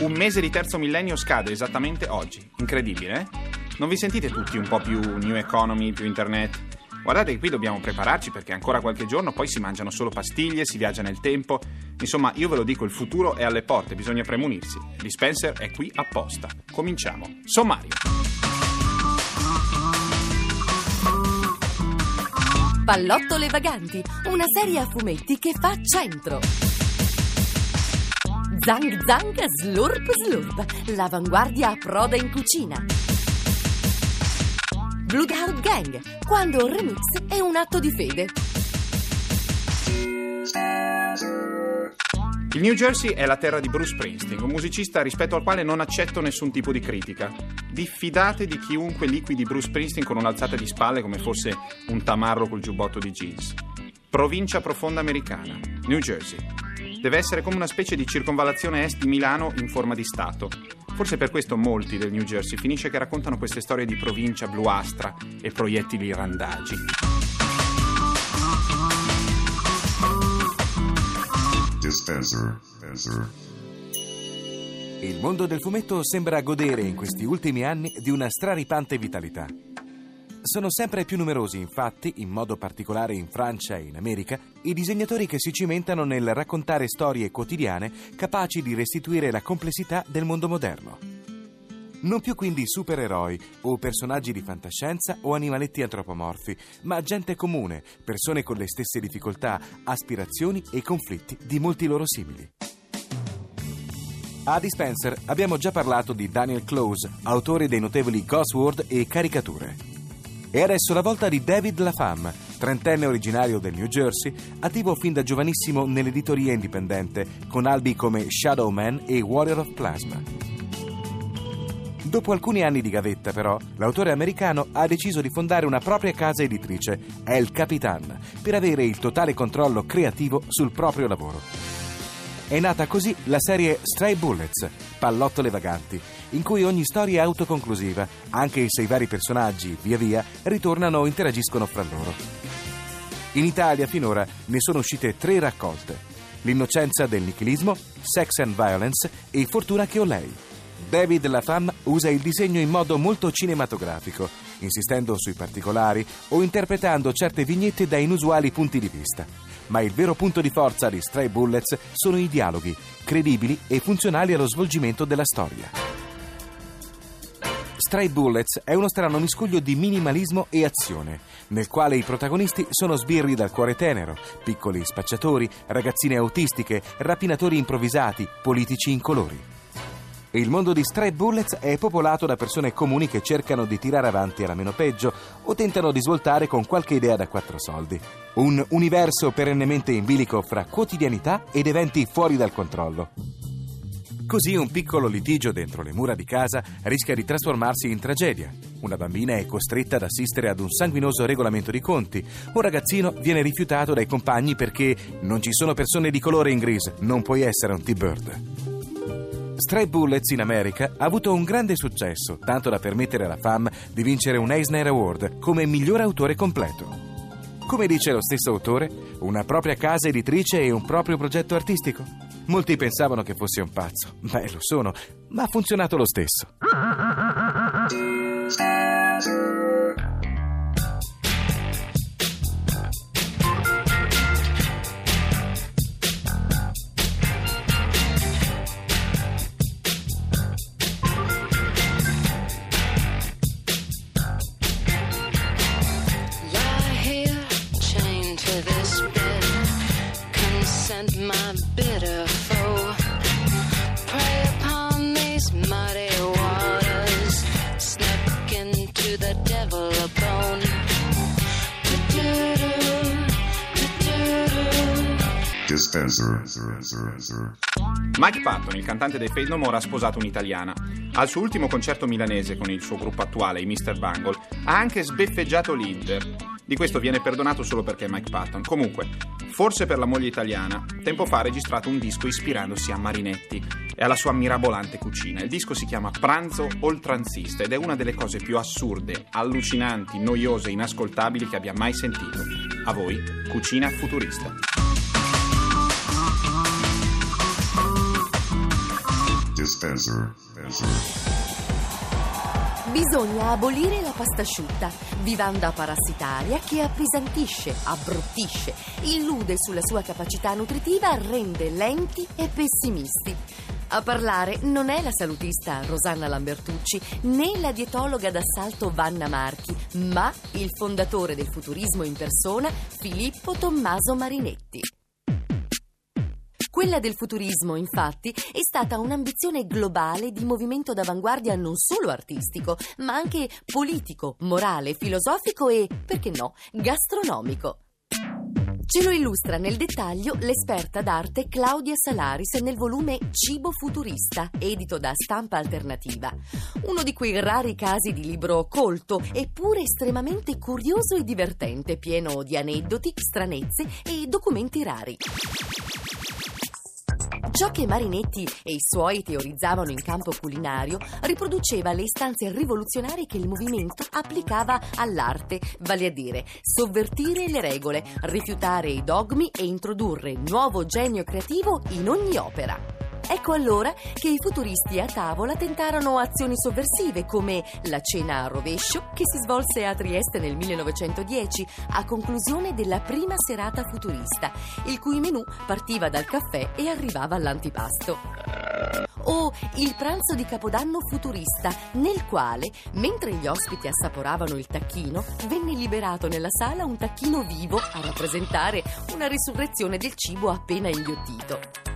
Un mese di terzo millennio scade esattamente oggi. Incredibile, eh? Non vi sentite tutti un po' più new economy, più internet? Guardate che qui dobbiamo prepararci perché ancora qualche giorno poi si mangiano solo pastiglie, si viaggia nel tempo. Insomma, io ve lo dico, il futuro è alle porte, bisogna premunirsi. Dispenser è qui apposta. Cominciamo. Sommario. Pallottole vaganti, una serie a fumetti che fa centro. Zang zang, slurp slurp, l'avanguardia approda in cucina. Bloodhound Gang, quando un remix è un atto di fede. Il New Jersey è la terra di Bruce Springsteen, un musicista rispetto al quale non accetto nessun tipo di critica. Diffidate di chiunque liquidi Bruce Springsteen con un'alzata di spalle come fosse un tamarro col giubbotto di jeans. Provincia profonda americana, New Jersey. Deve essere come una specie di circonvallazione est di Milano in forma di Stato. Forse per questo molti del New Jersey finisce che raccontano queste storie di provincia bluastra e proiettili randagi. Dispenser. Dispenser. Il mondo del fumetto sembra godere in questi ultimi anni di una straripante vitalità. Sono sempre più numerosi, infatti, in modo particolare in Francia e in America, i disegnatori che si cimentano nel raccontare storie quotidiane capaci di restituire la complessità del mondo moderno. Non più quindi supereroi o personaggi di fantascienza o animaletti antropomorfi, ma gente comune, persone con le stesse difficoltà, aspirazioni e conflitti di molti loro simili. A Dispenser abbiamo già parlato di Daniel Close, autore dei notevoli Gosworth e Caricature. E adesso la volta di David LaFamme, trentenne originario del New Jersey, attivo fin da giovanissimo nell'editoria indipendente, con albi come Shadow Man e Warrior of Plasma. Dopo alcuni anni di gavetta, però, l'autore americano ha deciso di fondare una propria casa editrice, El Capitan, per avere il totale controllo creativo sul proprio lavoro. È nata così la serie Stray Bullets, pallottole vaganti, in cui ogni storia è autoconclusiva, anche se i vari personaggi, via via, ritornano o interagiscono fra loro. In Italia finora ne sono uscite tre raccolte: L'innocenza del nichilismo, Sex and Violence e Fortuna che ho lei. David Lafam usa il disegno in modo molto cinematografico, insistendo sui particolari o interpretando certe vignette da inusuali punti di vista. Ma il vero punto di forza di Stray Bullets sono i dialoghi, credibili e funzionali allo svolgimento della storia. Stray Bullets è uno strano miscuglio di minimalismo e azione, nel quale i protagonisti sono sbirri dal cuore tenero, piccoli spacciatori, ragazzine autistiche, rapinatori improvvisati, politici incolori. Il mondo di Stray Bullets è popolato da persone comuni che cercano di tirare avanti alla meno peggio o tentano di svoltare con qualche idea da quattro soldi. Un universo perennemente in bilico fra quotidianità ed eventi fuori dal controllo. Così un piccolo litigio dentro le mura di casa rischia di trasformarsi in tragedia. Una bambina è costretta ad assistere ad un sanguinoso regolamento di conti. Un ragazzino viene rifiutato dai compagni perché non ci sono persone di colore in Grease, non puoi essere un T-Bird. Stray Bullets in America ha avuto un grande successo, tanto da permettere alla FAM di vincere un Eisner Award come miglior autore completo. Come dice lo stesso autore, una propria casa editrice e un proprio progetto artistico. Molti pensavano che fosse un pazzo. Beh, lo sono, ma ha funzionato lo stesso. Mike Patton, il cantante dei Fade No More, ha sposato un'italiana. Al suo ultimo concerto milanese con il suo gruppo attuale, i Mr. Bungle, ha anche sbeffeggiato l'Inter. Di questo viene perdonato solo perché è Mike Patton. Comunque, forse per la moglie italiana, tempo fa ha registrato un disco ispirandosi a Marinetti e alla sua mirabolante cucina. Il disco si chiama Pranzo oltranzista ed è una delle cose più assurde, allucinanti, noiose inascoltabili che abbia mai sentito. A voi, cucina futurista. Dispenser. Bisogna abolire la pasta asciutta, vivanda parassitaria che appesantisce, abbruttisce, illude sulla sua capacità nutritiva, rende lenti e pessimisti. A parlare non è la salutista Rosanna Lambertucci né la dietologa d'assalto Vanna Marchi, ma il fondatore del futurismo in persona, Filippo Tommaso Marinetti. Quella del futurismo, infatti, è stata un'ambizione globale di movimento d'avanguardia non solo artistico, ma anche politico, morale, filosofico e, perché no, gastronomico. Ce lo illustra nel dettaglio l'esperta d'arte Claudia Salaris nel volume Cibo Futurista, edito da Stampa Alternativa. Uno di quei rari casi di libro colto, eppure estremamente curioso e divertente, pieno di aneddoti, stranezze e documenti rari. Ciò che Marinetti e i suoi teorizzavano in campo culinario riproduceva le istanze rivoluzionarie che il movimento applicava all'arte, vale a dire sovvertire le regole, rifiutare i dogmi e introdurre nuovo genio creativo in ogni opera. Ecco allora che i futuristi a tavola tentarono azioni sovversive come la cena a rovescio che si svolse a Trieste nel 1910 a conclusione della prima serata futurista, il cui menù partiva dal caffè e arrivava all'antipasto. O il pranzo di Capodanno futurista, nel quale, mentre gli ospiti assaporavano il tacchino, venne liberato nella sala un tacchino vivo a rappresentare una risurrezione del cibo appena inghiottito.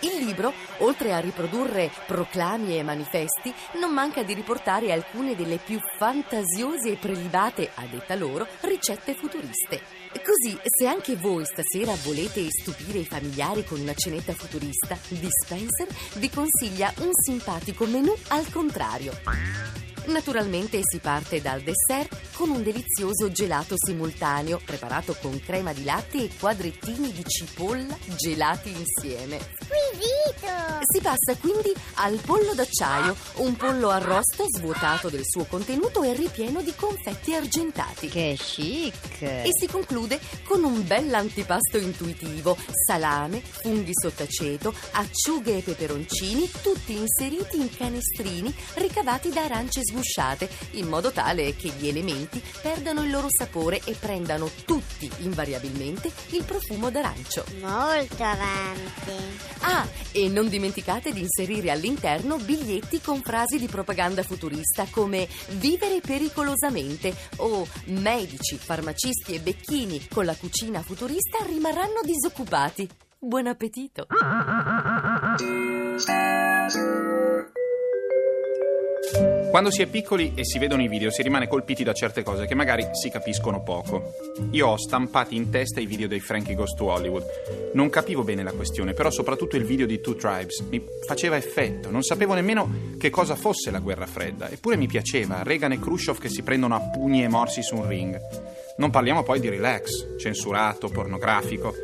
Il libro, oltre a riprodurre proclami e manifesti, non manca di riportare alcune delle più fantasiose e prelibate, a detta loro, ricette futuriste. Così, se anche voi stasera volete stupire i familiari con una cenetta futurista, Dispenser vi consiglia un simpatico menù al contrario. Naturalmente si parte dal dessert con un delizioso gelato simultaneo preparato con crema di latte e quadrettini di cipolla gelati insieme. Squisito! Si passa quindi al pollo d'acciaio, un pollo arrosto svuotato del suo contenuto e ripieno di confetti argentati. Che chic! E si conclude con un bel antipasto intuitivo, salame, funghi sott'aceto, acciughe e peperoncini, tutti inseriti in canestrini ricavati da arance sgusciate, in modo tale che gli elementi perdano il loro sapore e prendano tutti, invariabilmente, il profumo d'arancio. Molto avanti. Ah, e non dimenticate di inserire all'interno biglietti con frasi di propaganda futurista come vivere pericolosamente o medici, farmacisti e becchini con la cucina futurista rimarranno disoccupati. Buon appetito! Quando si è piccoli e si vedono i video si rimane colpiti da certe cose che magari si capiscono poco. Io ho stampati in testa i video dei Frankie Goes to Hollywood. Non capivo bene la questione, però soprattutto il video di Two Tribes mi faceva effetto. Non sapevo nemmeno che cosa fosse la guerra fredda, eppure mi piaceva. Reagan e Khrushchev che si prendono a pugni e morsi su un ring. Non parliamo poi di relax, censurato, pornografico.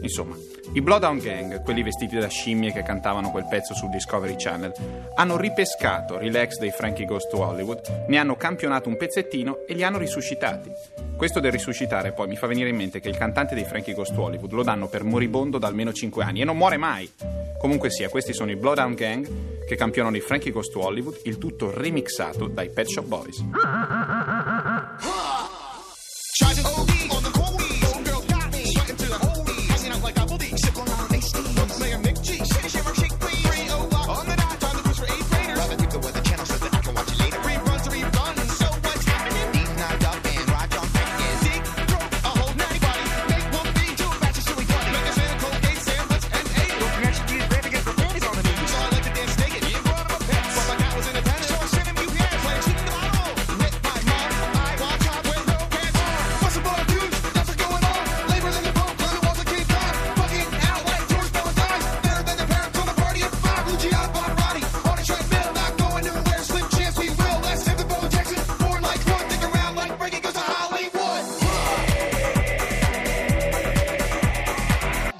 Insomma, i Bloodhound Gang, quelli vestiti da scimmie che cantavano quel pezzo sul Discovery Channel, hanno ripescato Relax dei Frankie Goes to Hollywood, ne hanno campionato un pezzettino e li hanno risuscitati. Questo del risuscitare poi mi fa venire in mente che il cantante dei Frankie Goes to Hollywood lo danno per moribondo da almeno 5 anni e non muore mai. Comunque sia, questi sono i Bloodhound Gang che campionano i Frankie Goes to Hollywood, il tutto remixato dai Pet Shop Boys.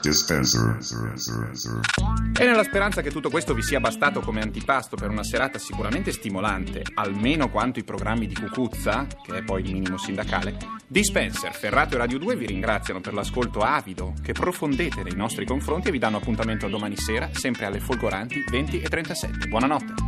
Dispenser. E nella speranza che tutto questo vi sia bastato come antipasto per una serata sicuramente stimolante, almeno quanto i programmi di Cucuzza, che è poi il minimo sindacale, Dispenser, Ferrato e Radio 2 vi ringraziano per l'ascolto avido che profondete nei nostri confronti e vi danno appuntamento a domani sera, sempre alle folgoranti 20 e 37. Buonanotte.